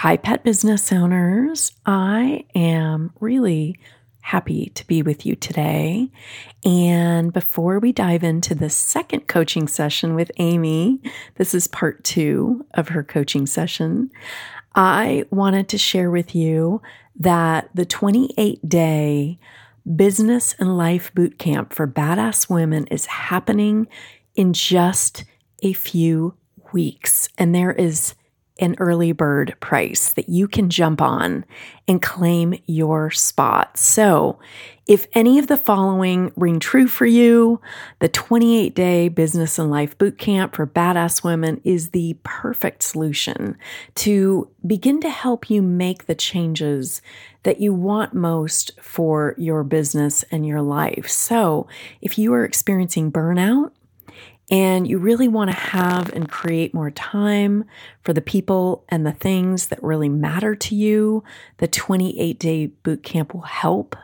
Hi, pet business owners. I am really happy to be with you today. And before we dive into the second coaching session with Amy, this is part two of her coaching session. I wanted to share with you that the 28 day business and life boot camp for badass women is happening in just a few weeks. And there is an early bird price that you can jump on and claim your spot. So, if any of the following ring true for you, the 28 day business and life boot camp for badass women is the perfect solution to begin to help you make the changes that you want most for your business and your life. So, if you are experiencing burnout, and you really want to have and create more time for the people and the things that really matter to you, the 28 day boot camp will help.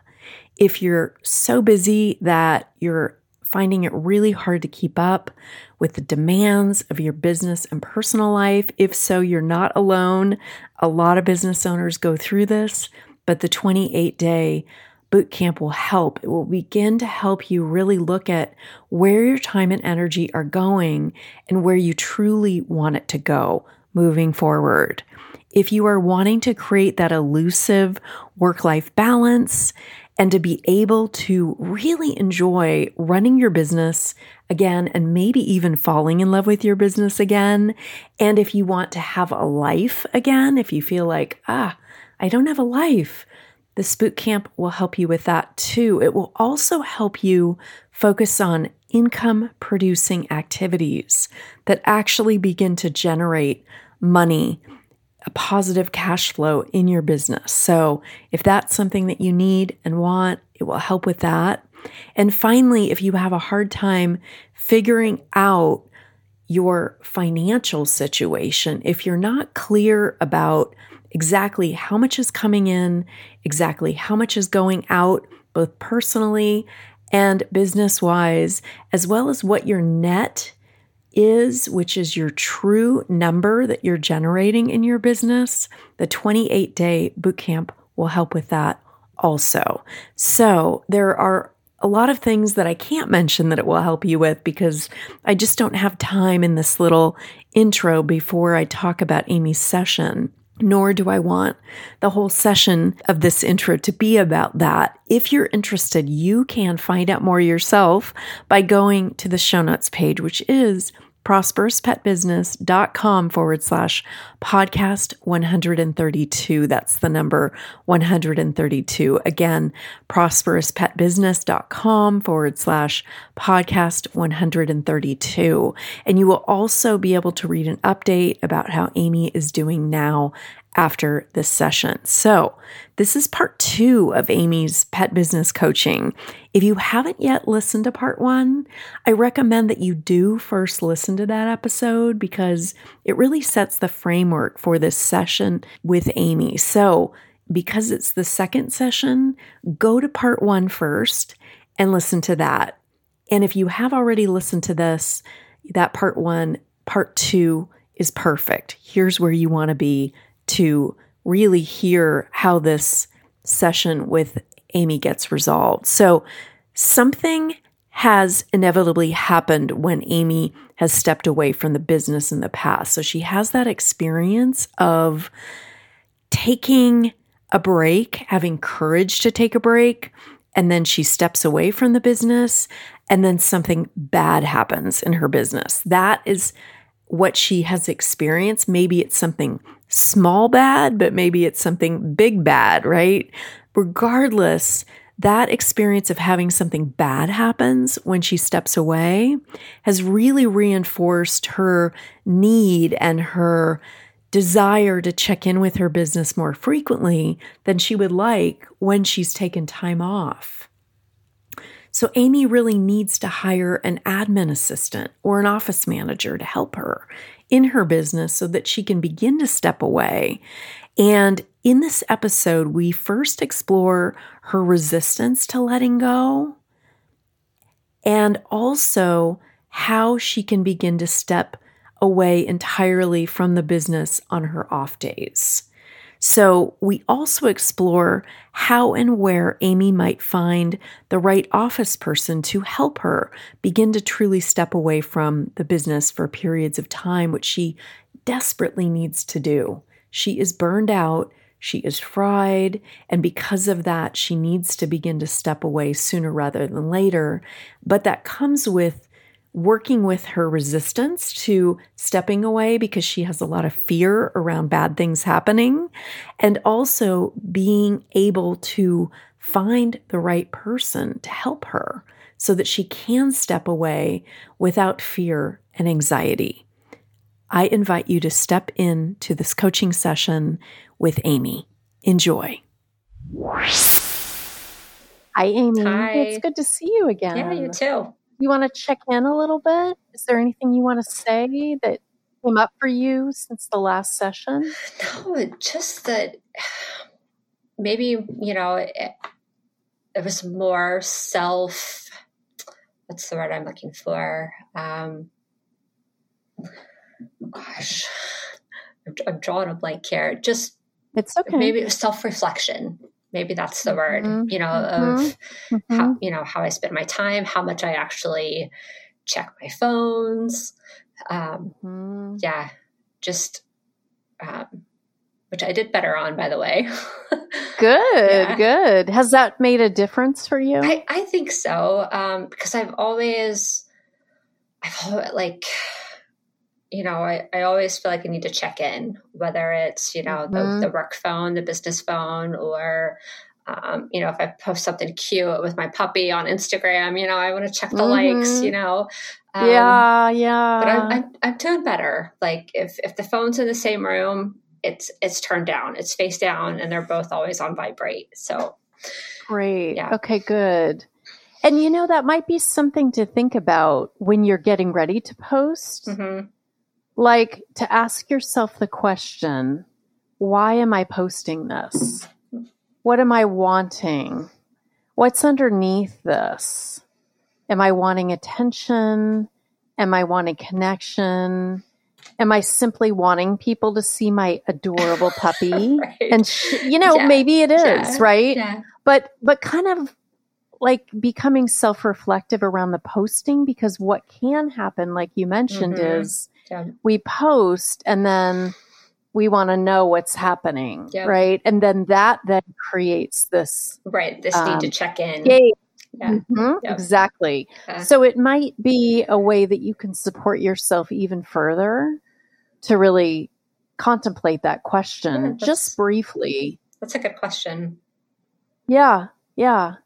If you're so busy that you're finding it really hard to keep up with the demands of your business and personal life, if so, you're not alone. A lot of business owners go through this, but the 28 day boot camp will help. It will begin to help you really look at where your time and energy are going and where you truly want it to go moving forward. If you are wanting to create that elusive work life balance and to be able to really enjoy running your business again and maybe even falling in love with your business again, and if you want to have a life again, if you feel like, ah, I don't have a life, this boot camp will help you with that too. It will also help you focus on income producing activities that actually begin to generate money, a positive cash flow in your business. So, if that's something that you need and want, it will help with that. And finally, if you have a hard time figuring out your financial situation, if you're not clear about exactly how much is coming in, exactly how much is going out, both personally and business wise, as well as what your net is, which is your true number that you're generating in your business. The 28 day bootcamp will help with that also. So there are a lot of things that I can't mention that it will help you with because I just don't have time in this little intro before I talk about Amy's session nor do I want the whole session of this intro to be about that. If you're interested, you can find out more yourself by going to the show notes page, which is prosperouspetbusiness.com forward slash podcast 132. That's the number 132. Again, prosperouspetbusiness.com forward slash podcast 132. And you will also be able to read an update about how Amy is doing now after this session. So, this is part two of Amy's pet business coaching. If you haven't yet listened to part one, I recommend that you do first listen to that episode because it really sets the framework for this session with Amy. So, because it's the second session, go to part one first and listen to that. And if you have already listened to this, that part one, part two is perfect. Here's where you want to be to really hear how this session with Amy gets resolved. So, something has inevitably happened when Amy has stepped away from the business in the past. So, she has that experience of taking a break, having courage to take a break, and then she steps away from the business, and then something bad happens in her business. That is what she has experienced. Maybe it's something small bad, but maybe it's something big bad, right? Regardless, that experience of having something bad happens when she steps away has really reinforced her need and her desire to check in with her business more frequently than she would like when she's taken time off. So, Amy really needs to hire an admin assistant or an office manager to help her in her business so that she can begin to step away. And in this episode, we first explore her resistance to letting go and also how she can begin to step away entirely from the business on her off days. So, we also explore how and where Amy might find the right office person to help her begin to truly step away from the business for periods of time, which she desperately needs to do. She is burned out, she is fried, and because of that, she needs to begin to step away sooner rather than later. But that comes with working with her resistance to stepping away because she has a lot of fear around bad things happening, and also being able to find the right person to help her so that she can step away without fear and anxiety. I invite you to step into this coaching session with Amy. Enjoy. Hi, Amy. Hi. It's good to see you again. Yeah, you too. You want to check in a little bit? Is there anything you want to say that came up for you since the last session? No, just that maybe, you know, it, it was more self, what's the word I'm looking for? Um, gosh, I'm, I'm drawing a blank here. Just It's okay. maybe it was self reflection. Maybe that's the word, Mhm, you know, mhm, of Mhm. how, you know, how I spend my time, how much I actually check my phones. Um, Mhm. yeah, just um, which I did better on, by the way. Good, Yeah. good. Has that made a difference for you? I, I think so um, because I've always, I've always, like, you know, I, I always feel like I need to check in, whether it's you know Mhm. the, the work phone, the business phone, or um, you know if I post something cute with my puppy on Instagram, you know I want to check the likes, Mhm. you know. Um, yeah, yeah. but I'm, I'm I'm doing better. Like if if the phone's in the same room, it's it's turned down, it's face down, and they're both always on vibrate. So Great. Yeah. Okay, good. And you know, that might be something to think about when you're getting ready to post. mhm. Like to ask yourself the question why am I posting this? What am I wanting? What's underneath this? Am I wanting attention? Am I wanting connection? Am I simply wanting people to see my adorable puppy? Right. And sh- you know, Yeah. maybe it is, Yeah. right? yeah, but but kind of like becoming self-reflective around the posting because what can happen like you mentioned Mhm. is yeah, we post and then we want to know what's happening Yep. right and then that then creates this right. This Um, need to check in. Yeah. Mhm, Yep. exactly Okay. so it might be a way that you can support yourself even further to really contemplate that question that's- just briefly That's a good question. Yeah, yeah.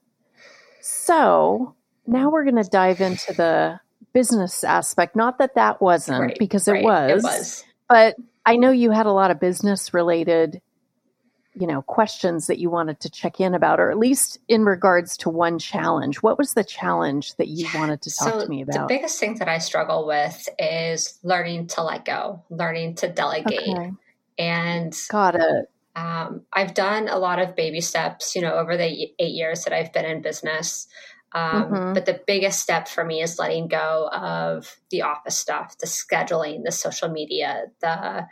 So now we're going to dive into the business aspect. Not that that wasn't, Right, because right. it was, It was. but I know you had a lot of business related, you know, questions that you wanted to check in about, or at least in regards to one challenge. What was the challenge that you wanted to talk so to me about? The biggest thing that I struggle with is learning to let go, learning to delegate. Okay. And Got it. Um, I've done a lot of baby steps, you know, over the eight years that I've been in business. Um, Mhm. But the biggest step for me is letting go of the office stuff, the scheduling, the social media, the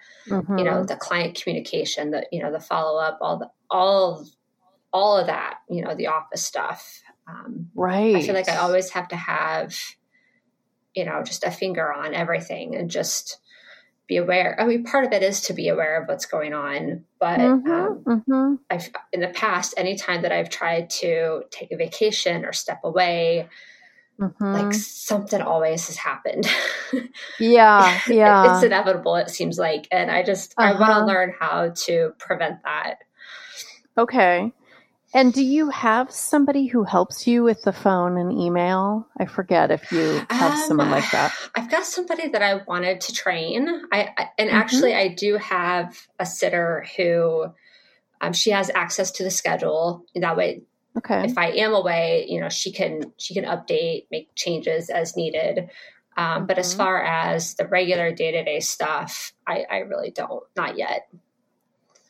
you know, Mhm. the client communication, the you know, the follow up, all the all all of that, you know, the office stuff. Um, right. I feel like I always have to have, you know, just a finger on everything and just be aware. I mean, part of it is to be aware of what's going on, but Mhm, um, mhm. I've in the past, anytime that I've tried to take a vacation or step away, like Mhm. something always has happened. yeah, yeah. it's inevitable. It seems like, and I just I want Uh-huh. to learn how to prevent that. Okay. And do you have somebody who helps you with the phone and email? I forget if you have Um, someone like that. I've got somebody that I wanted to train. I, I and Mhm. actually I do have a sitter who um, she has access to the schedule. That way, Okay. if I am away, you know, she can she can update, make changes as needed. Um, But as Mhm. far as the regular day to day stuff, I, I really don't. Not yet.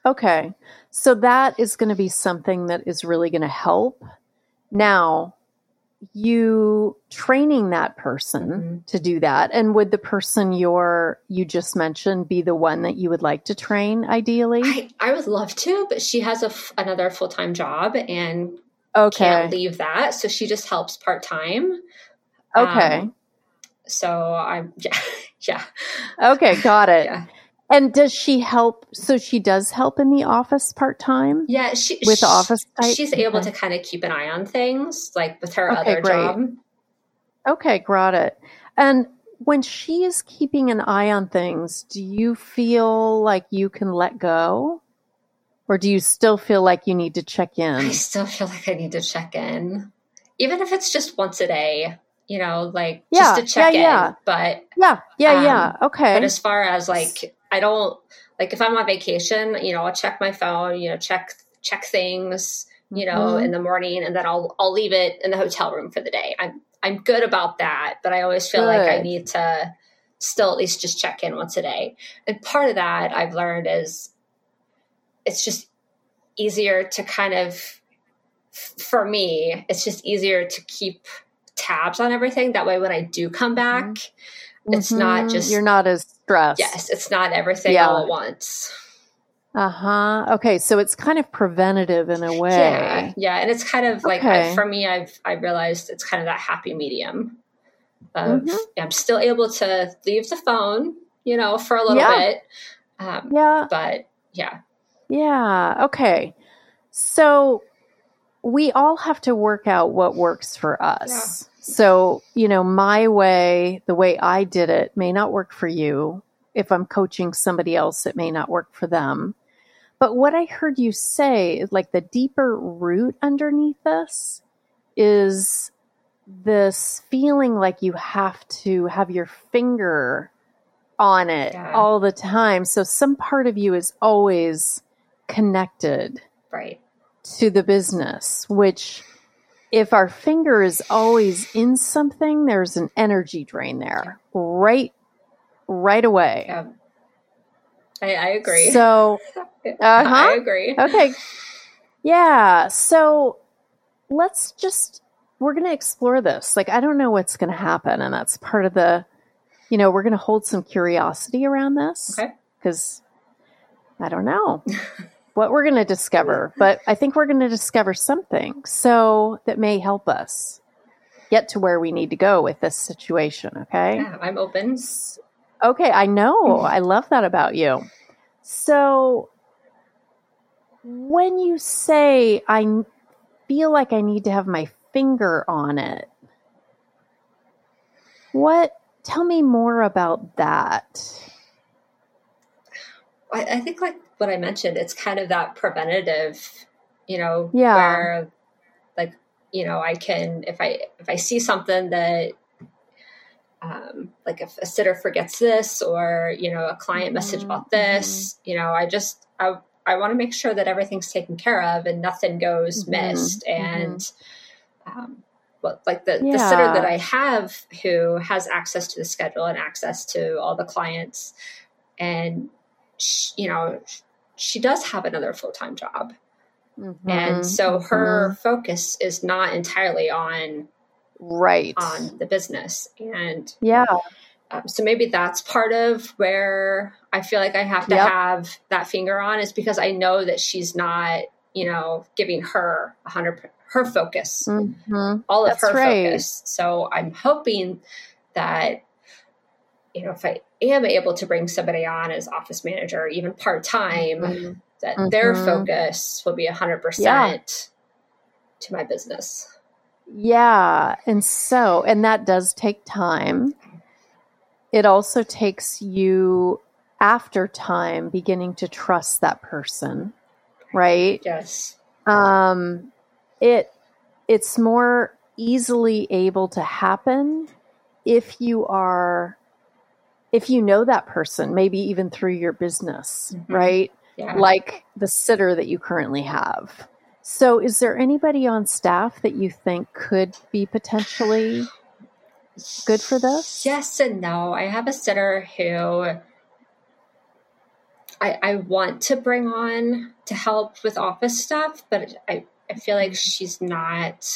Okay. So that is going to be something that is really going to help. Now, you training that person Mhm. to do that and would the person you're you just mentioned be the one that you would like to train ideally? I, I would love to, but she has a f- another full time job and okay. can't leave that, so she just helps part time. Okay. Um, so I'm yeah yeah okay, got it. yeah And does she help so she does help in the office part-time? yeah she With she- office type? She's able to kind of keep an eye on things like with her Okay, other great. job. Okay, got it. And when she is keeping an eye on things, do you feel like you can let go? Or do you still feel like you need to check in? I still feel like I need to check in, even if it's just once a day. You know, like Yeah, just to check yeah, yeah. in. But Yeah, yeah, Um, yeah. Okay. but as far as like, I don't like if I'm on vacation. You know, I'll check my phone. You know, check check things. You know, Mhm. in the morning, and then I'll I'll leave it in the hotel room for the day. I'm I'm good about that, but I always feel like I need to still at least just check in once a day. And part of that I've learned is it's just easier to kind of for me, it's just easier to keep tabs on everything. That way when I do come back, it's not Mhm. just You're not as stressed. yes, it's not everything Yeah. all at once. Uh-huh. Okay, so it's kind of preventative in a way. Yeah, yeah, and it's kind of like Okay. I, for me, I've I realized it's kind of that happy medium of Mhm. I'm still able to leave the phone, you know, for a little Yeah. bit, um, Yeah. but yeah, Yeah. Okay. So we all have to work out what works for us. So, you know, my way, the way I did it may not work for you. If I'm coaching somebody else, it may not work for them. But what I heard you say like the deeper root underneath this is this feeling like you have to have your finger on it Yeah. all the time. So some part of you is always connected right, to the business, which if our finger is always in something, there's an energy drain there right right away. yeah, I, I agree. So I uh-huh. agree. Okay. Yeah. So let's just, we're going to explore this. Like, I don't know what's going to happen. And that's part of the, you know, we're going to hold some curiosity around this Okay. because I don't know what we're going to discover, but I think we're going to discover something so that may help us get to where we need to go with this situation. Okay. Yeah, I'm open. Okay, I know. Mm-hmm. I love that about you. So, when you say I feel like I need to have my finger on it, what? Tell me more about that. I, I think like what I mentioned, it's kind of that preventative, you know, Yeah. where like, you know, I can if I if I see something that um, like if a sitter forgets this or you know a client message about this you know i just i i want to make sure that everything's taken care of and nothing goes Mhm, missed mhm. and um but like the, the sitter that i have who has access to the schedule and access to all the clients and sh you know she does have another full-time job Mhm, and so her mhm. focus is not entirely on right. on the business and Yeah. um, so maybe that's part of where I feel like I have to Yep. have that finger on is because I know that she's not, you know, giving her a hundred her focus, Mhm. all of That's her right. focus. So I'm hoping that, you know, if I am able to bring somebody on as office manager, even part time, Mhm. that their Mhm. focus will be a hundred percent to my business. Yeah. And so, and that does take time. It also takes you after time beginning to trust that person, right? Yes. Um, it it's more easily able to happen if you are if you know that person, maybe even through your business, Mhm. right? Yeah. Like the sitter that you currently have. So, is there anybody on staff that you think could be potentially good for this? Yes and no. I have a sitter who I, I want to bring on to help with office stuff, but I, I feel like she's not.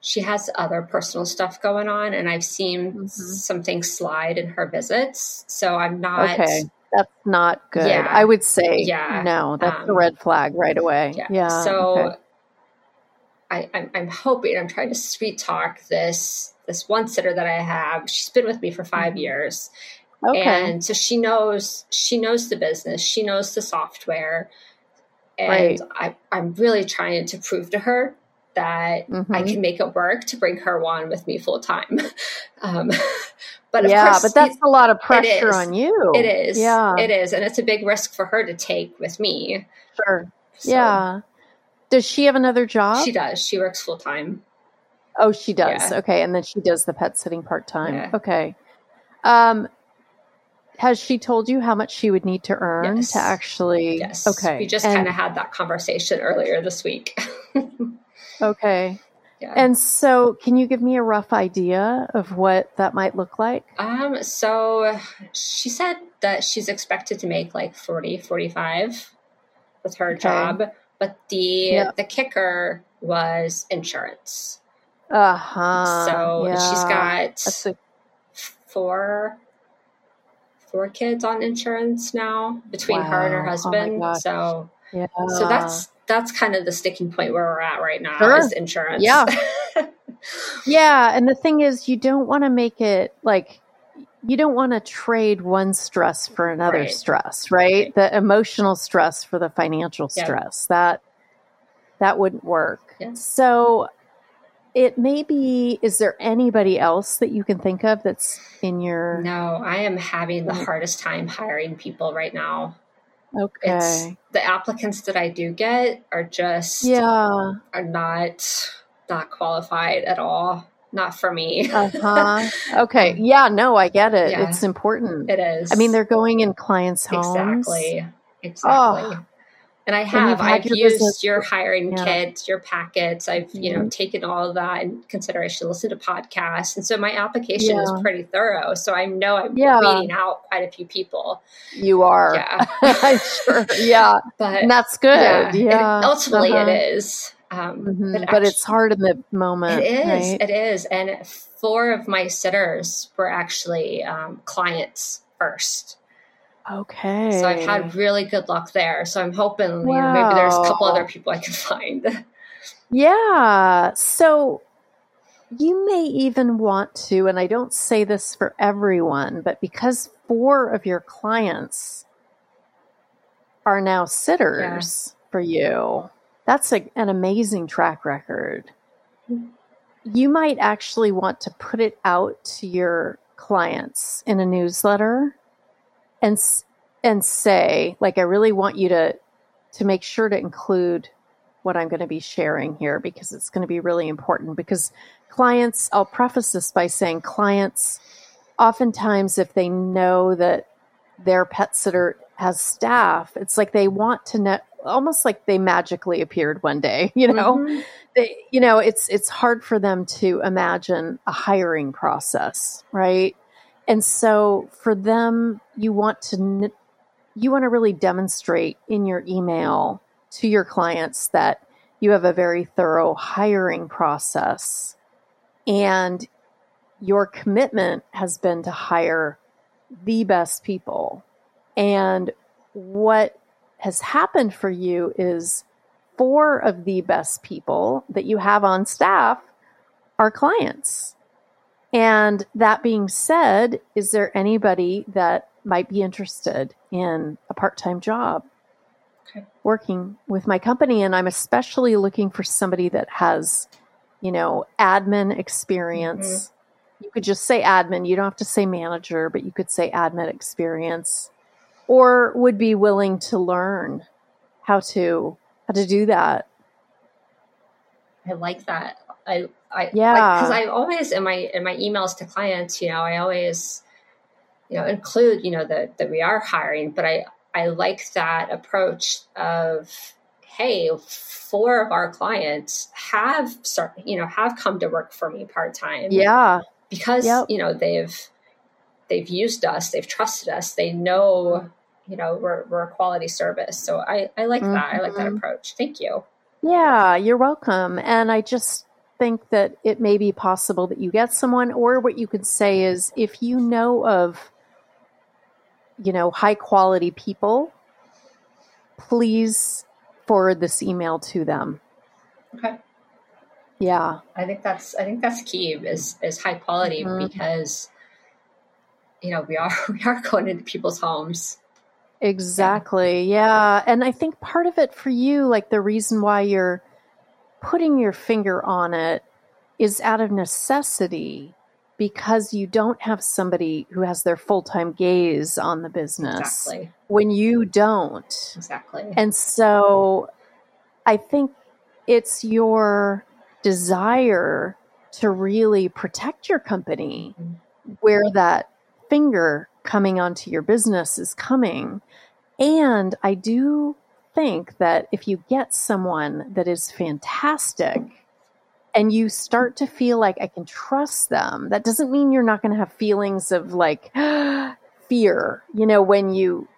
She has other personal stuff going on, and I've seen Mhm. some things slide in her visits. So I'm not. Okay. That's not good. Yeah. I would say Yeah. no, that's a Um, red flag right away. Yeah. Yeah. so okay. I, I'm, I'm hoping I'm trying to sweet talk this this one sitter that I have. She's been with me for 5 Mhm. years, Okay. and so she knows she knows the business she knows the software and Right. I, i'm really trying to prove to her that i Mhm. can make it work to bring her on with me full time um, but of yeah, course but that's a lot of pressure on you. it is Yeah. it is and it's a big risk for her to take with me Sure. So yeah. Does she have another job? she does she works full time Oh, she does. Yeah. Okay, and then she does the pet sitting part time. Yeah. Okay. Um, has she told you how much she would need to earn Yes. to actually? yes Okay. we just kind of had that conversation earlier this week Okay. yeah And so, can you give me a rough idea of what that might look like? Um, so she said that she's expected to make like 40, 45 with her Okay. job, but the Yep. the kicker was insurance. Uh huh. so she's got a, four four kids on insurance now between her and her Wow. Oh husband. gosh. so yeah. so that's that's kind of the sticking point where we're at right now Sure. is insurance. Yeah. Yeah, and the thing is, you don't want to make it like you don't want to trade one stress for another Right. stress, right? Right. The emotional stress for the financial Yeah. stress. That that wouldn't work. Yeah. So it may be is there anybody else that you can think of that's in your no, I am having the mm. hardest time hiring people right now. Okay. it's the applicants that I do get are just yeah. are not not qualified at all. Not for me. Uh-huh. Okay. Yeah, no, I get it. Yeah. It's important. it is. I mean, they're going in clients' homes. exactly exactly. Oh. And I have I've your used business- your hiring Yeah. kits, your packets. I've you know Mhm. taken all of that in consideration. Listen to podcasts, and so my application is pretty thorough. So I know I'm Yeah. weeding out quite a few people. You are. Yeah, I'm sure. Yeah. but And that's good. yeah, Yeah. ultimately Uh-huh. it is. Um, Mhm. but But, it's hard in the moment. It is. Right? It is. And four of my sitters were actually um, clients first. Okay. So I've had really good luck there. So I'm hoping you know, maybe there's a couple other people I can find. Yeah. So you may even want to, and I don't say this for everyone, but because four of your clients are now sitters for you, that's a, an amazing track record. Mm-hmm. You might actually want to put it out to your clients in a newsletter and and say like I really want you to to make sure to include what I'm going to be sharing here because it's going to be really important because clients, I'll preface this by saying clients, oftentimes, if they know that their pet sitter has staff, it's like they want to know, almost like they magically appeared one day, you know? Mm-hmm. They, you know, it's it's hard for them to imagine a hiring process, right? And so for them, you want to you want to really demonstrate in your email to your clients that you have a very thorough hiring process and your commitment has been to hire the best people. And what has happened for you is four of the best people that you have on staff are clients. And that being said, is there anybody that might be interested in a part time job okay. working with my company? And I'm especially looking for somebody that has, you know, admin experience. Mm-hmm. You could just say admin, you don't have to say manager, but you could say admin experience or would be willing to learn how to how to do that. I like that. I I yeah because like, I always in my in my emails to clients, you know, I always you know include you know that that we are hiring, but I I like that approach of hey, four of our clients have start you know have come to work for me part time. Yeah, because yep. you know they've they've used us, they've trusted us, they know you know we're, we're a quality service. So I I like mm-hmm. that. I like that mm-hmm. approach. Thank you. Yeah, you're welcome. And I just think that it may be possible that you get someone, or what you could say is if you know of, you know, high quality people, please forward this email to them. Okay. Yeah. I think that's I think that's key is is high quality mm-hmm. because you know we are we are going into people's homes Exactly. Yeah. yeah. And I think part of it for you, like the reason why you're putting your finger on it is out of necessity because you don't have somebody who has their full time gaze on the business exactly. when you don't. Exactly. And so I think it's your desire to really protect your company mm-hmm. where that finger coming onto your business is coming. And I do think that if you get someone that is fantastic and you start to feel like I can trust them, that doesn't mean you're not going to have feelings of like fear, you know, when you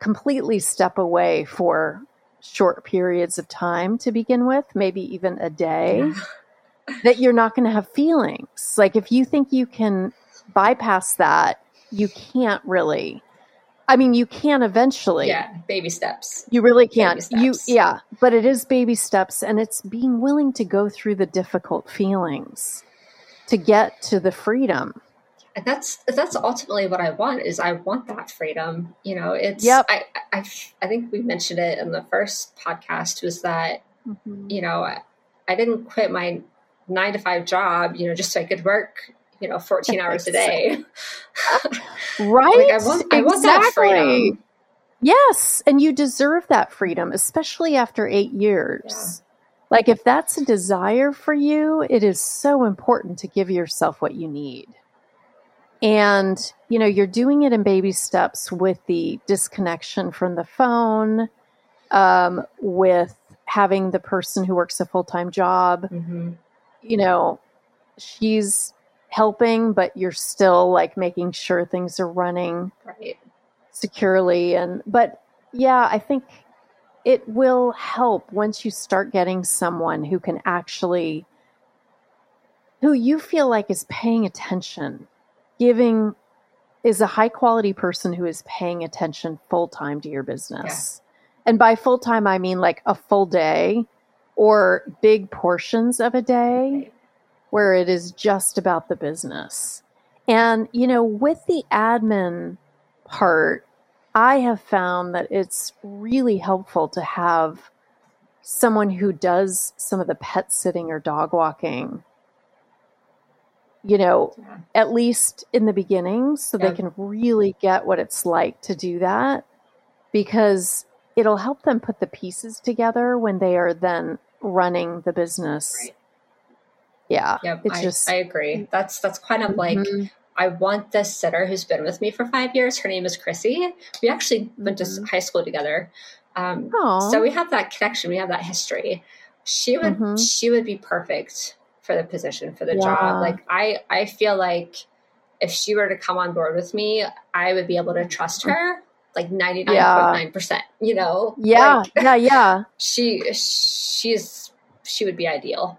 completely step away for short periods of time to begin with, maybe even a day, that you're not going to have feelings. Like if you think you can bypass that you can't really. I mean, you can eventually. Yeah, baby steps. You really can't. You yeah, but it is baby steps and it's being willing to go through the difficult feelings to get to the freedom. And that's that's ultimately what I want is I want that freedom. You know, it's yep. I I I think we mentioned it in the first podcast was that mm-hmm. you know, I, I didn't quit my 9 to 5 job, you know, just so I could work you know 14 hours a day. Right? Like I, want, I want that freedom. Yes and you deserve that freedom especially after eight years. Yeah. like if that's a desire for you it is so important to give yourself what you need. And you know you're doing it in baby steps with the disconnection from the phone um, with having the person who works a full-time job. Mm-hmm. you know she's helping, but you're still like making sure things are running right. securely. And, but yeah, I think it will help once you start getting someone who can actually, who you feel like is paying attention, giving, is a high quality person who is paying attention full time to your business. Yeah. And by full time, I mean like a full day or big portions of a day. Right where it is just about the business. And, you know, with the admin part, I have found that it's really helpful to have someone who does some of the pet sitting or dog walking, you know, yeah. at least in the beginning, so yeah. they can really get what it's like to do that because it'll help them put the pieces together when they are then running the business. Right yeah. Yep, It's I, just I agree. That's that's kind of like Mhm. I want this sitter who's been with me for five years. Her name is Chrissy. We actually went to Mhm. high school together. Um, so we have that connection. We have that history. She would Mhm. she would be perfect for the position for the Yeah. job. Like I I feel like if she were to come on board with me, I would be able to trust her like ninety nine point nine percent. You know, yeah, Like, yeah, yeah. she she's she would be ideal,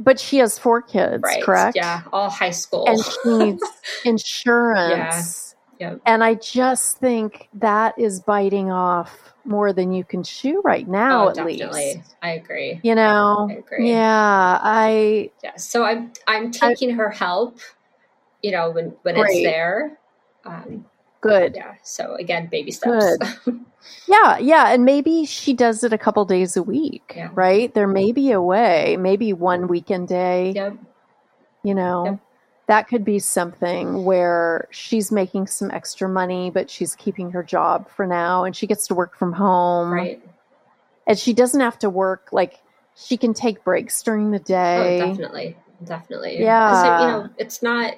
But she has four kids, right? correct? Yeah, all high school. And she needs insurance. Yeah. Yep. And I just think that is biting off more than you can chew right now, oh, at definitely. least. I agree. You know? I agree. Yeah, I Yeah. So I'm I'm taking her help, you know, when when Great. it's there. Um, good. yeah. So again, baby steps. Good. Yeah, yeah, and maybe she does it a couple days a week, Yeah. right? There may be a way, maybe one weekend day, yep. you know. Yep. That could be something where she's making some extra money, but she's keeping her job for now and she gets to work from home. Right. And she doesn't have to work like she can take breaks during the Oh, day. definitely. Definitely. Yeah. it- you know, it's not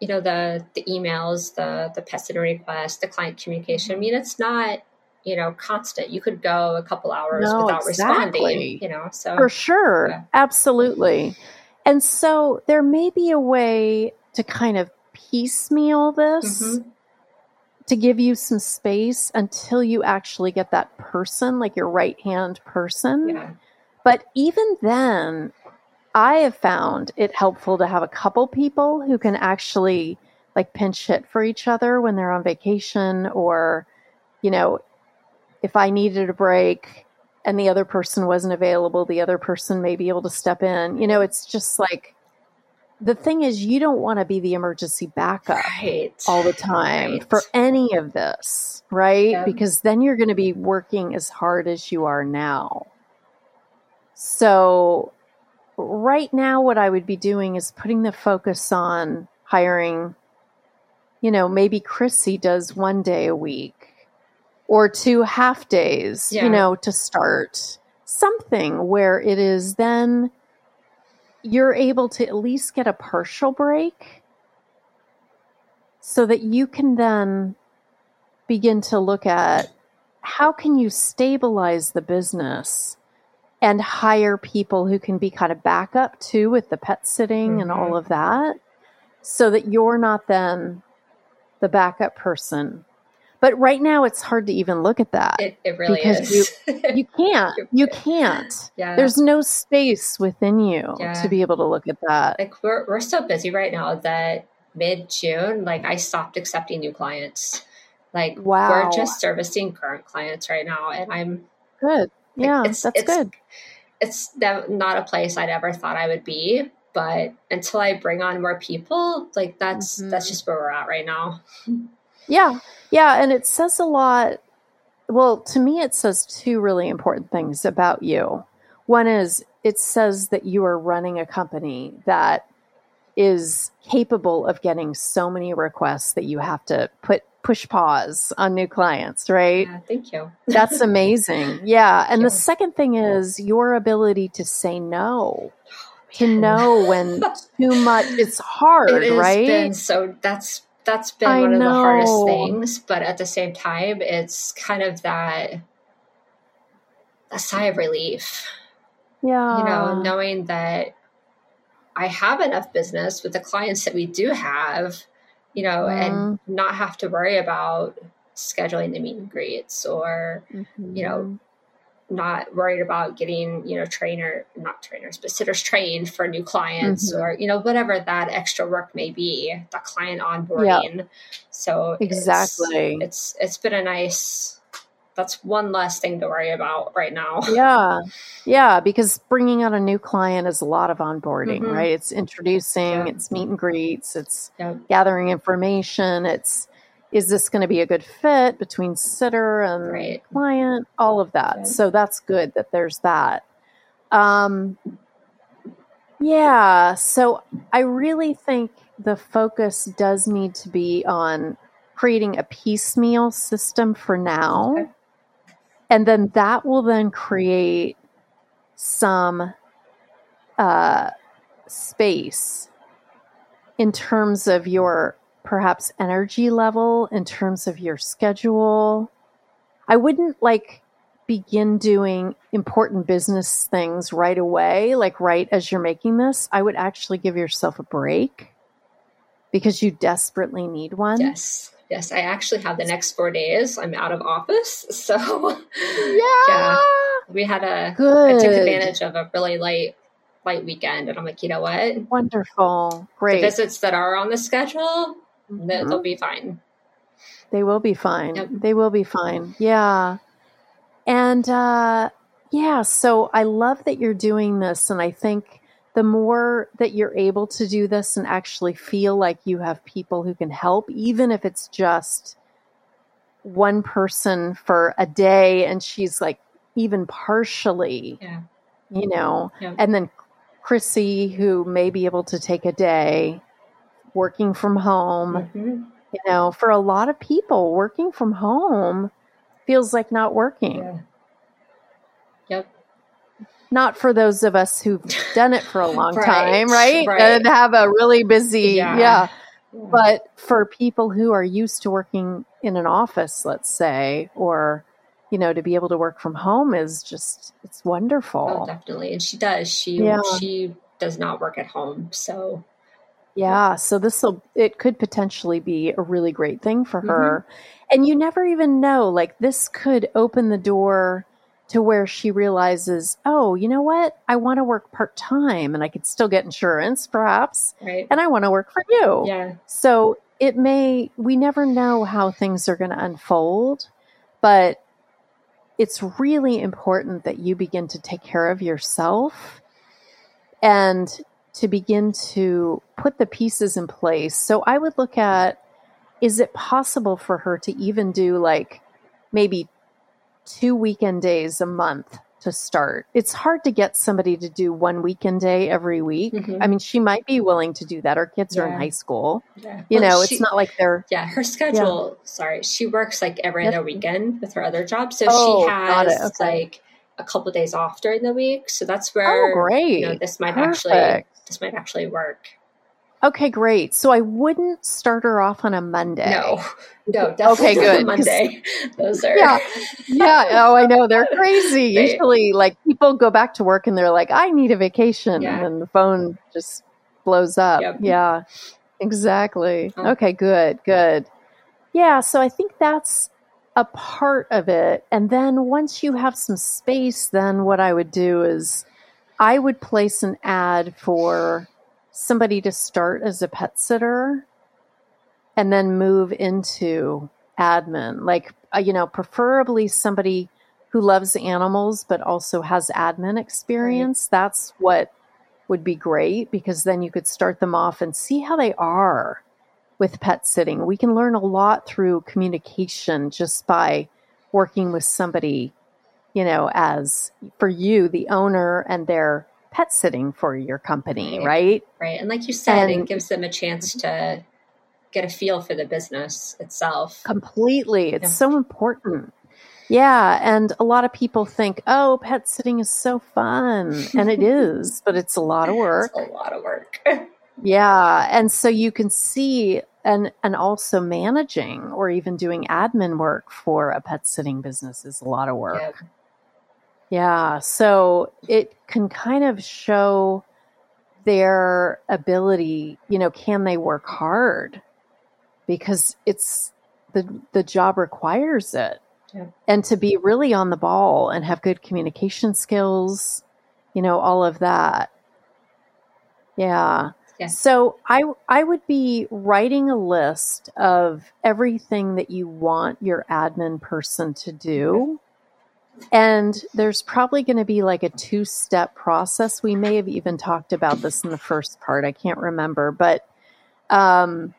you know the the emails, the the pest sitter request, the client communication. I mean, it's not you know constant. You could go a couple hours No, without exactly. responding. You know, so For sure. Yeah. Absolutely. And so there may be a way to kind of piecemeal this Mhm. to give you some space until you actually get that person, like your right hand person. yeah. But even then, I have found it helpful to have a couple people who can actually like pinch hit for each other when they're on vacation or, you know, if I needed a break and the other person wasn't available, the other person may be able to step in. You know, it's just like the thing is, you don't want to be the emergency backup Right. all the time Right. for any of this, right? Because then you're going to be working as hard as you are now. So, right now, what I would be doing is putting the focus on hiring, you know, maybe Chrissy does one day a week or two half days, Yeah. you know, to start something where it is then you're able to at least get a partial break so that you can then begin to look at how can you stabilize the business and hire people who can be kind of backup too with the pet sitting and Mhm. all of that so that you're not then the backup person but right now it's hard to even look at that It, it really Because is. you can't You're you can't yeah. there's no space within you Yeah. to be able to look at that like we're we're so busy right now that mid June, like I stopped accepting new clients. Like Wow. we're just servicing current clients right now, and I'm good yeah it's- that's it's- good It's not a place I'd ever thought I would be, but until I bring on more people, like that's that's Mhm. just where we're at right now. Yeah, yeah, and it says a lot. Well, to me, it says two really important things about you. One is it says that you are running a company that is capable of getting so many requests that you have to put push pause on new clients, right? Yeah, thank you. That's amazing. Yeah, and you. the second thing is your ability to say no. Oh, to know when too much it's hard, It right? been so that's that's been I one of the hardest things, but at the same time, it's kind of that a sigh of relief. yeah. you know, knowing that I have enough business with the clients that we do have, you know, and not have to worry about scheduling the meet and greets or you know, not worried about getting, you know, trainer, not trainers, but sitters trained for new clients Mhm. or, you know, whatever that extra work may be, that client onboarding. So it's- Exactly. It's, it's been a nice, that's one less thing to worry about right now. yeah yeah because bringing on a new client is a lot of onboarding Mhm. right it's introducing Yeah. it's meet and greets it's Yep. gathering information it's is this going to be a good fit between sitter and Right. client all of that Yeah. so that's good that there's that um yeah so i really think the focus does need to be on creating a piecemeal system for now Okay. And then that will then create some uh space in terms of your perhaps energy level, in terms of your schedule. I wouldn't like begin doing important business things right away, like right as you're making this. I would actually give yourself a break because you desperately need one. Yes. Yes, I actually have the next four days. I'm out of office. So, yeah. yeah we had a Good. I took advantage of a really light light weekend and I'm like, you know what? Wonderful. Great. The visits that are on the schedule, mm-hmm. they'll be fine. They will be fine. Yep. They will be fine. Yeah. And uh yeah, so I love that you're doing this and I think the more that you're able to do this and actually feel like you have people who can help, even if it's just one person for a day and she's like even partially, yeah. you know, yeah. and then Chrissy, who may be able to take a day working from home. Mm-hmm. You know, for a lot of people, working from home feels like not working. Yeah. Not for those of us who've done it for a long right, time, right? right? And have a really busy, yeah. yeah. But for people who are used to working in an office, let's say, or you know, to be able to work from home is just it's wonderful. Oh, definitely. And she does. She yeah. she does not work at home. So yeah, so this will it could potentially be a really great thing for her. Mm-hmm. And you never even know like this could open the door to where she realizes, oh, you know what? I want to work part time and I could still get insurance, perhaps. Right. And I want to work for you. Yeah. So it may, we never know how things are going to unfold, but it's really important that you begin to take care of yourself and to begin to put the pieces in place. So I would look at is it possible for her to even do like maybe two weekend days a month to start. It's hard to get somebody to do one weekend day every week. Mm-hmm. I mean, she might be willing to do that. Our kids yeah. are in high school. Yeah. You well, know, she, it's not like they're. Yeah, her schedule, yeah. sorry, she works like every other weekend with her other job. So oh, she has okay. like a couple of days off during the week. So that's where oh, great. You know, this might Perfect. actually this might actually work. Okay, great. So I wouldn't start her off on a Monday. No, no, definitely okay, good. Monday. Those are yeah, yeah. Oh, I know they're crazy. They, Usually, like people go back to work and they're like, "I need a vacation," yeah. and the phone just blows up. Yep. Yeah, exactly. Oh. Okay, good, good. Yeah, so I think that's a part of it. And then once you have some space, then what I would do is I would place an ad for somebody to start as a pet sitter and then move into admin. Like uh, you know preferably somebody who loves animals but also has admin experience. Right. that's what would be great because then you could start them off and see how they are with pet sitting. We can learn a lot through communication just by working with somebody you know as for you the owner and their pet sitting for your company, right? Right. right. And like you said, and, it gives them a chance to get a feel for the business itself. Completely. It's yeah. so important. Yeah. And a lot of people think, oh, pet sitting is so fun. And it is, but it's a lot of work. It's a lot of work. yeah. And so you can see and and also managing or even doing admin work for a pet sitting business is a lot of work. Yeah. Yeah. So it can kind of show their ability, you know, can they work hard? Because it's the the job requires it. Yeah. And to be really on the ball and have good communication skills, you know, all of that. Yeah. yeah. So I I would be writing a list of everything that you want your admin person to do and there's probably going to be like a two step process. We may have even talked about this in the first part. I can't remember, but um,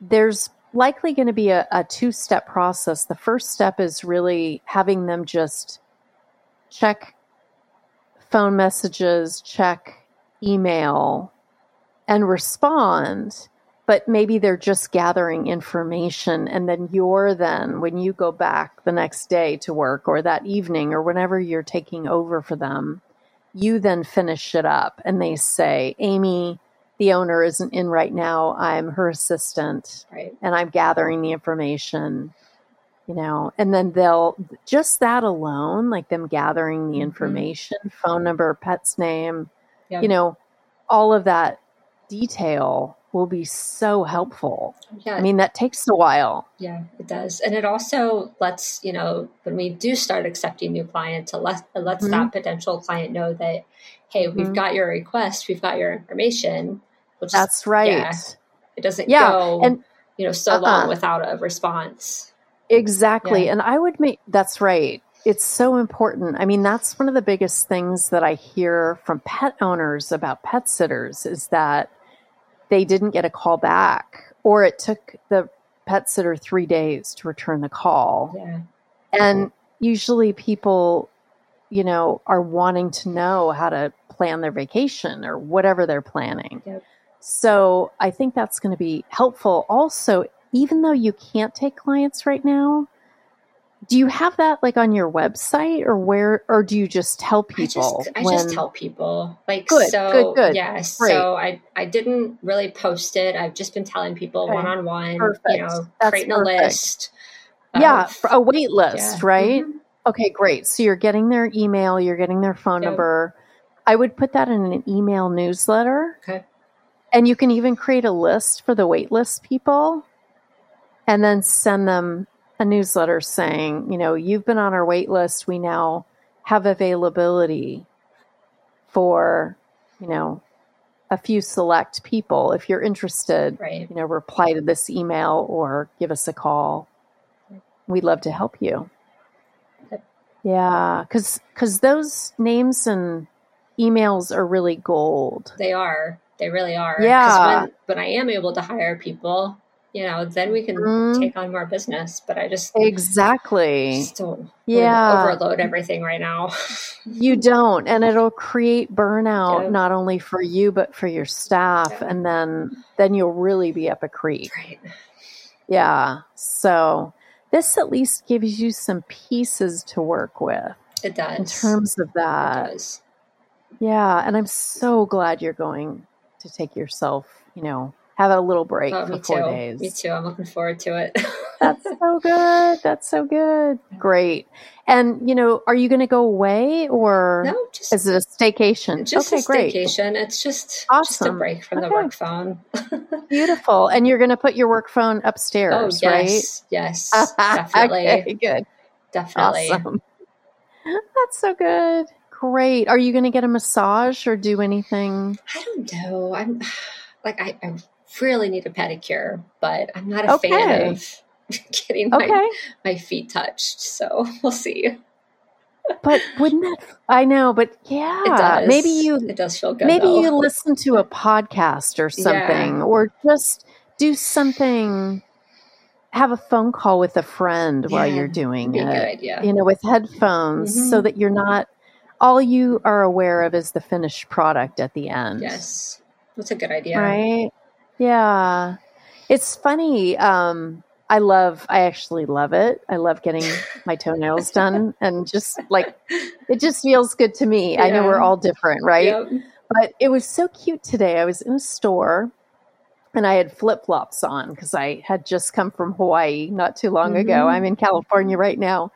there's likely going to be a, a two step process. The first step is really having them just check phone messages, check email, and respond but maybe they're just gathering information and then you're then when you go back the next day to work or that evening or whenever you're taking over for them you then finish it up and they say, Amy, the owner isn't in right now. I'm her assistant Right. and I'm gathering the information, you know, and then they'll just that alone, like them gathering the Mhm. information, phone number, pet's name, Yeah. you know, all of that detail will be so helpful. Yeah. I mean, that takes a while. Yeah, it does. And it also lets, you know, when we do start accepting new clients, it lets, it lets Mhm. that potential client know that, hey, we've Mhm. got your request, we've got your information. Just- That's right. yeah, it doesn't Yeah, go, and- you know, so Uh-uh. long without a response. Exactly. Yeah. And I would make that's right. It's so important. I mean, that's one of the biggest things that I hear from pet owners about pet sitters is that they didn't get a call back or it took the pet sitter 3 days to return the call. Yeah. And usually people, you know, are wanting to know how to plan their vacation or whatever they're planning. Yep. So I think that's going to be helpful. Also, even though you can't take clients right now, do you have that like on your website or where, or do you just tell I people? just, I just tell people like Good, so good, good. yeah Great. so I I didn't really post it I've just been telling people Okay. one on one Perfect. you know That's creating perfect. a list yeah, of- a wait list, yeah. right? Mhm. Okay, great. So you're getting their email, you're getting their phone Yep. number. I would put that in an email newsletter. Okay. And you can even create a list for the waitlist people and then send them a newsletter saying, you know, you've been on our wait list. We now have availability for, you know, a few select people. If you're interested, right you know, reply to this email or give us a call. We'd love to help you. Yeah, because because those names and emails are really gold. They are. They really are. Yeah. When, when I am able to hire people, you know, then we can Mhm. take on more business. But I just, Exactly. just don't Yeah. overload everything right now. You don't, and it'll create burnout not only for you but for your staff, and then then you'll really be up a creek. right. Yeah. So this at least gives you some pieces to work with It does. in terms of it that. does. Yeah, and I'm so glad you're going to take yourself, you know, have a little break Oh, for me four too. days. Me too. I'm looking forward to it. That's so good. That's so good. Great. And you know, are you going to go away or no, just is it a staycation? just okay, a great. staycation. It's just just a break from the work phone. Beautiful. And you're going to put your work phone oh upstairs, yes, yes, right? definitely, okay, good. definitely. Awesome. That's so good. Great. Are you going to get a massage or do anything? I don't know. I'm like I, I really need a pedicure, but I'm not a Okay. fan of getting my, Okay. my feet touched. So we'll see. But wouldn't that I know, but yeah, It does. maybe you It does feel good. maybe though. you listen to a podcast or something Yeah. or just do something have a phone call with a friend while you're doing a good it you know with headphones so Mhm. that you're not all you are aware of is the finished product at the end Yes, that's a good idea. right yeah it's funny um i love i actually love it i love getting my toenails done and just like it just feels good to me i know we're all different right Yep. but it was so cute today. I was in a store and I had flip flops on because I had just come from Hawaii not too long ago. Mhm. I'm in California right now.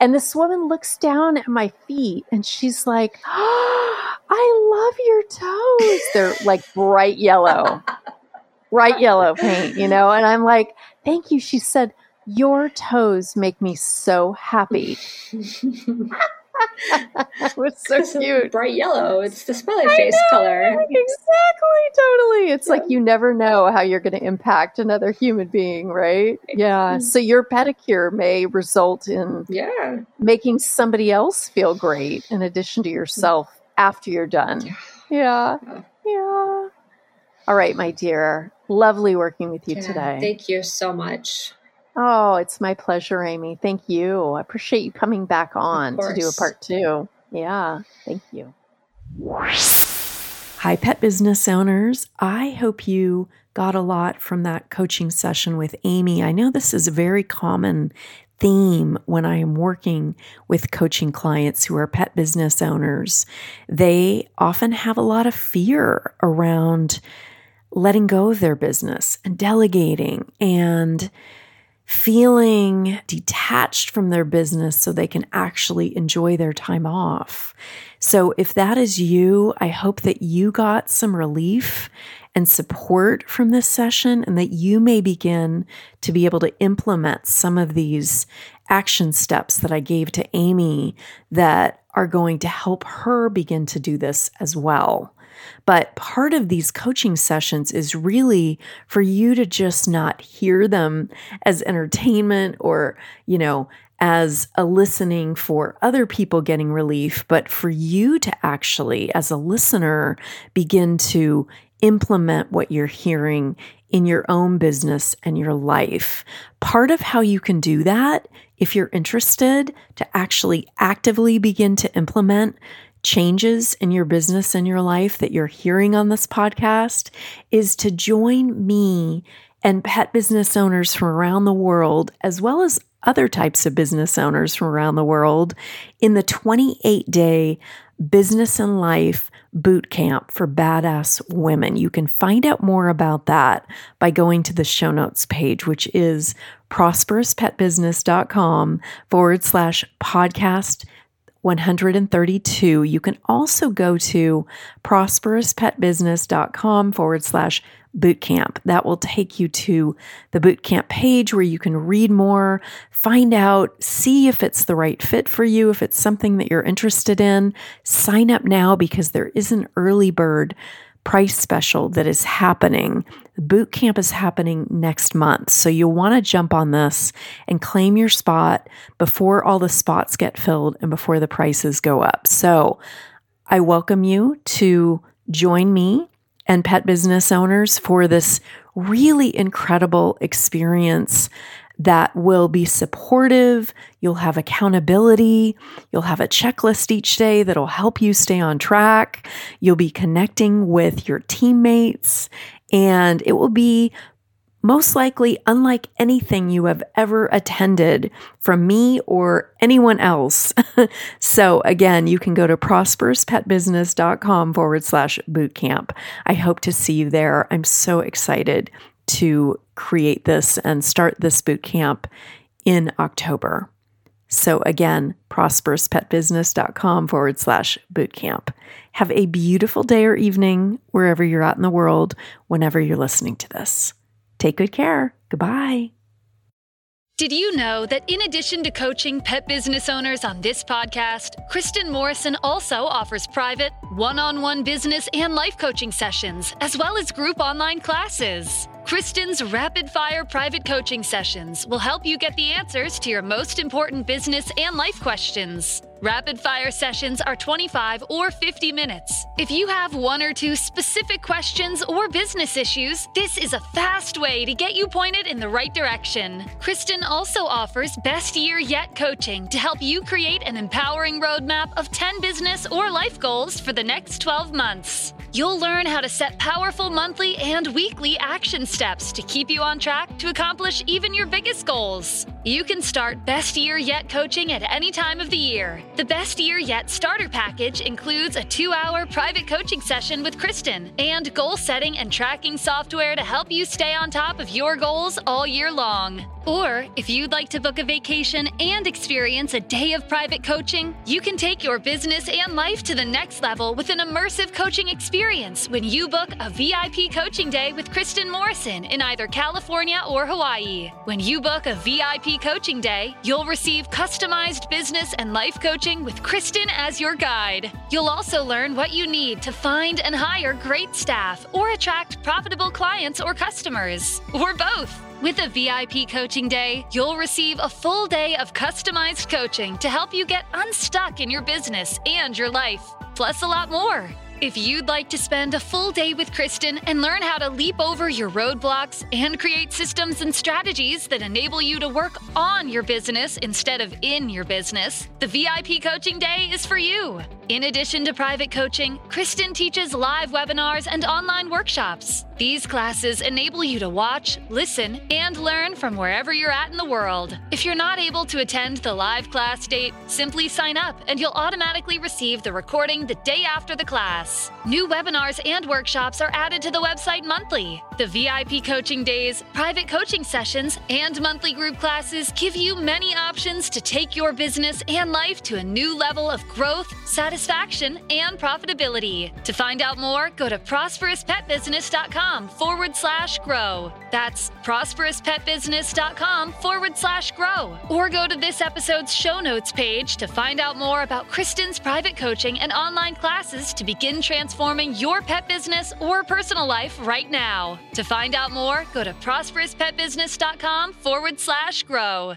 And this woman looks down at my feet and she's like, I love your toes. They're like bright yellow, bright yellow paint, you know? And I'm like, thank you. She said, Your toes make me so happy. it was so cute. bright yellow. It's the smiley face color. Exactly, totally. It's Yeah. like you never know how you're going to impact another human being, right? Yeah. So your pedicure may result in Yeah. making somebody else feel great in addition to yourself mm-hmm. after you're done. Yeah. Yeah. Yeah. All right, my dear. Lovely working with you Yeah. today. Thank you so much. oh, it's my pleasure, Amy. Thank you. I appreciate you coming back on to do a part two. Yeah. Thank you. Hi, pet business owners. I hope you got a lot from that coaching session with Amy. I know this is a very common theme when I am working with coaching clients who are pet business owners. They often have a lot of fear around letting go of their business and delegating and feeling detached from their business so they can actually enjoy their time off. So, if that is you, I hope that you got some relief and support from this session and that you may begin to be able to implement some of these action steps that I gave to Amy that are going to help her begin to do this as well. But part of these coaching sessions is really for you to just not hear them as entertainment or, you know, as a listening for other people getting relief, but for you to actually, as a listener, begin to implement what you're hearing in your own business and your life. Part of how you can do that, if you're interested to actually actively begin to implement changes in your business and your life that you're hearing on this podcast is to join me and pet business owners from around the world, as well as other types of business owners from around the world, in the 28 day business and life boot camp for badass women. You can find out more about that by going to the show notes page, which is prosperouspetbusiness.com forward slash podcast 132. You can also go to prosperouspetbusiness.com forward slash bootcamp. That will take you to the bootcamp page where you can read more, find out, see if it's the right fit for you, if it's something that you're interested in. Sign up now because there is an early bird price special that is happening. Boot camp is happening next month. So you'll want to jump on this and claim your spot before all the spots get filled and before the prices go up. So I welcome you to join me and pet business owners for this really incredible experience that will be supportive. You'll have accountability. You'll have a checklist each day that'll help you stay on track. You'll be connecting with your teammates, and it will be most likely unlike anything you have ever attended from me or anyone else. so, again, you can go to prosperouspetbusiness.com forward slash bootcamp. I hope to see you there. I'm so excited to create this and start this boot camp in October. So again, prosperouspetbusiness.com forward slash bootcamp. Have a beautiful day or evening wherever you're at in the world, whenever you're listening to this. Take good care. Goodbye. Did you know that in addition to coaching pet business owners on this podcast, Kristin Morrison also offers private, one on one business and life coaching sessions, as well as group online classes? Kristin's rapid fire private coaching sessions will help you get the answers to your most important business and life questions. Rapid fire sessions are 25 or 50 minutes. If you have one or two specific questions or business issues, this is a fast way to get you pointed in the right direction. Kristin also offers Best Year Yet coaching to help you create an empowering roadmap of 10 business or life goals for the next 12 months. You'll learn how to set powerful monthly and weekly action steps to keep you on track to accomplish even your biggest goals. You can start Best Year Yet coaching at any time of the year. The Best Year Yet starter package includes a two hour private coaching session with Kristin and goal setting and tracking software to help you stay on top of your goals all year long. Or if you'd like to book a vacation and experience a day of private coaching, you can take your business and life to the next level with an immersive coaching experience when you book a VIP coaching day with Kristin Morrison in either California or Hawaii. When you book a VIP coaching day, you'll receive customized business and life coaching with Kristin as your guide. You'll also learn what you need to find and hire great staff or attract profitable clients or customers, or both. With a VIP coaching day, you'll receive a full day of customized coaching to help you get unstuck in your business and your life, plus a lot more. If you'd like to spend a full day with Kristin and learn how to leap over your roadblocks and create systems and strategies that enable you to work on your business instead of in your business, the VIP Coaching Day is for you. In addition to private coaching, Kristin teaches live webinars and online workshops. These classes enable you to watch, listen, and learn from wherever you're at in the world. If you're not able to attend the live class date, simply sign up and you'll automatically receive the recording the day after the class. New webinars and workshops are added to the website monthly. The VIP coaching days, private coaching sessions, and monthly group classes give you many options to take your business and life to a new level of growth, satisfaction, and profitability. To find out more, go to prosperouspetbusiness.com forward slash grow. That's prosperouspetbusiness.com forward slash grow. Or go to this episode's show notes page to find out more about Kristin's private coaching and online classes to begin transforming your pet business or personal life right now. To find out more, go to prosperouspetbusiness.com forward slash grow.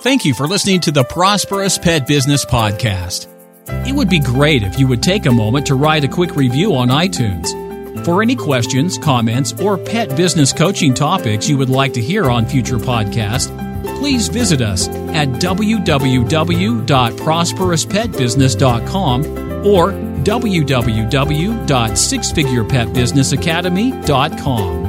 Thank you for listening to the Prosperous Pet Business Podcast. It would be great if you would take a moment to write a quick review on iTunes. For any questions, comments, or pet business coaching topics you would like to hear on future podcasts, please visit us at www.prosperouspetbusiness.com or www.sixfigurepetbusinessacademy.com.